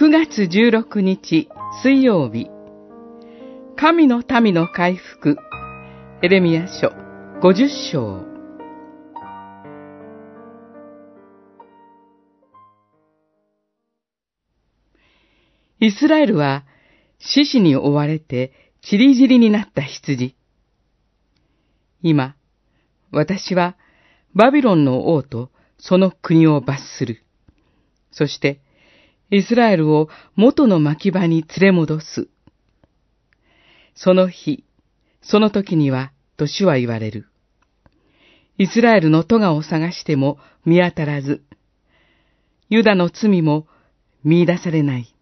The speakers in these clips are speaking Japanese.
9月16日水曜日神の民の回復エレミア書50章イスラエルは獅子に追われて散り散りになった羊。今、私はバビロンの王とその国を罰する。そして、イスラエルを元の牧場に連れ戻す。その日、その時には、と主は言われる。イスラエルの咎を探しても見当たらず、ユダの罪も見出されない。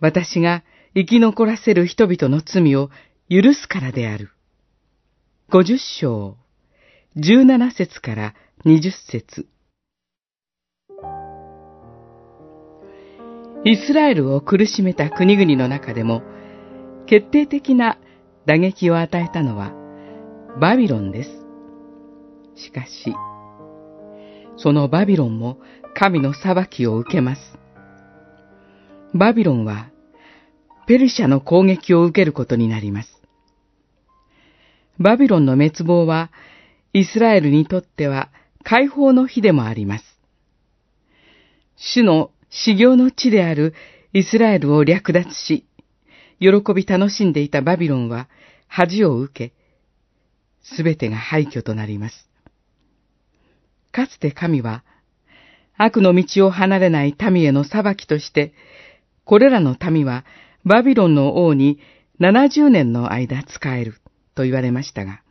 私が生き残らせる人々の罪を許すからである。五十章、十七節から二十節。イスラエルを苦しめた国々の中でも、決定的な打撃を与えたのは、バビロンです。しかし、そのバビロンも神の裁きを受けます。バビロンは、ペルシャの攻撃を受けることになります。バビロンの滅亡は、イスラエルにとっては解放の日でもあります。主の修行の地であるイスラエルを略奪し、喜び楽しんでいたバビロンは恥を受け、すべてが廃墟となります。かつて神は、悪の道を離れない民への裁きとして、これらの民はバビロンの王に70年の間使えると言われましたが、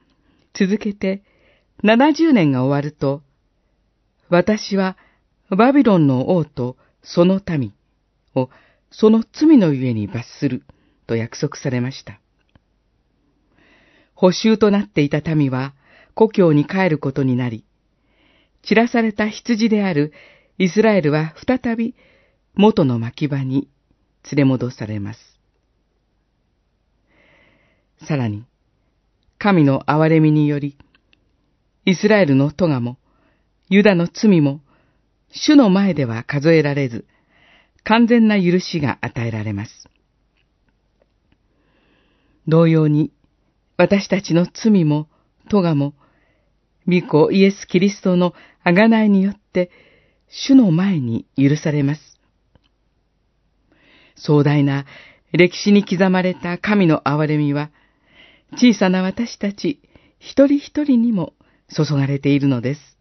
続けて70年が終わると、私はバビロンの王とその民をその罪のゆえに罰すると約束されました。補修となっていた民は故郷に帰ることになり、散らされた羊であるイスラエルは再び元の牧場に連れ戻されます。さらに、神の憐れみにより、イスラエルの咎も、ユダの罪も、主の前では数えられず、完全な許しが与えられます。同様に、私たちの罪も、咎も、御子イエス・キリストの贖いによって、主の前に許されます。壮大な歴史に刻まれた神の憐れみは、小さな私たち一人一人にも注がれているのです。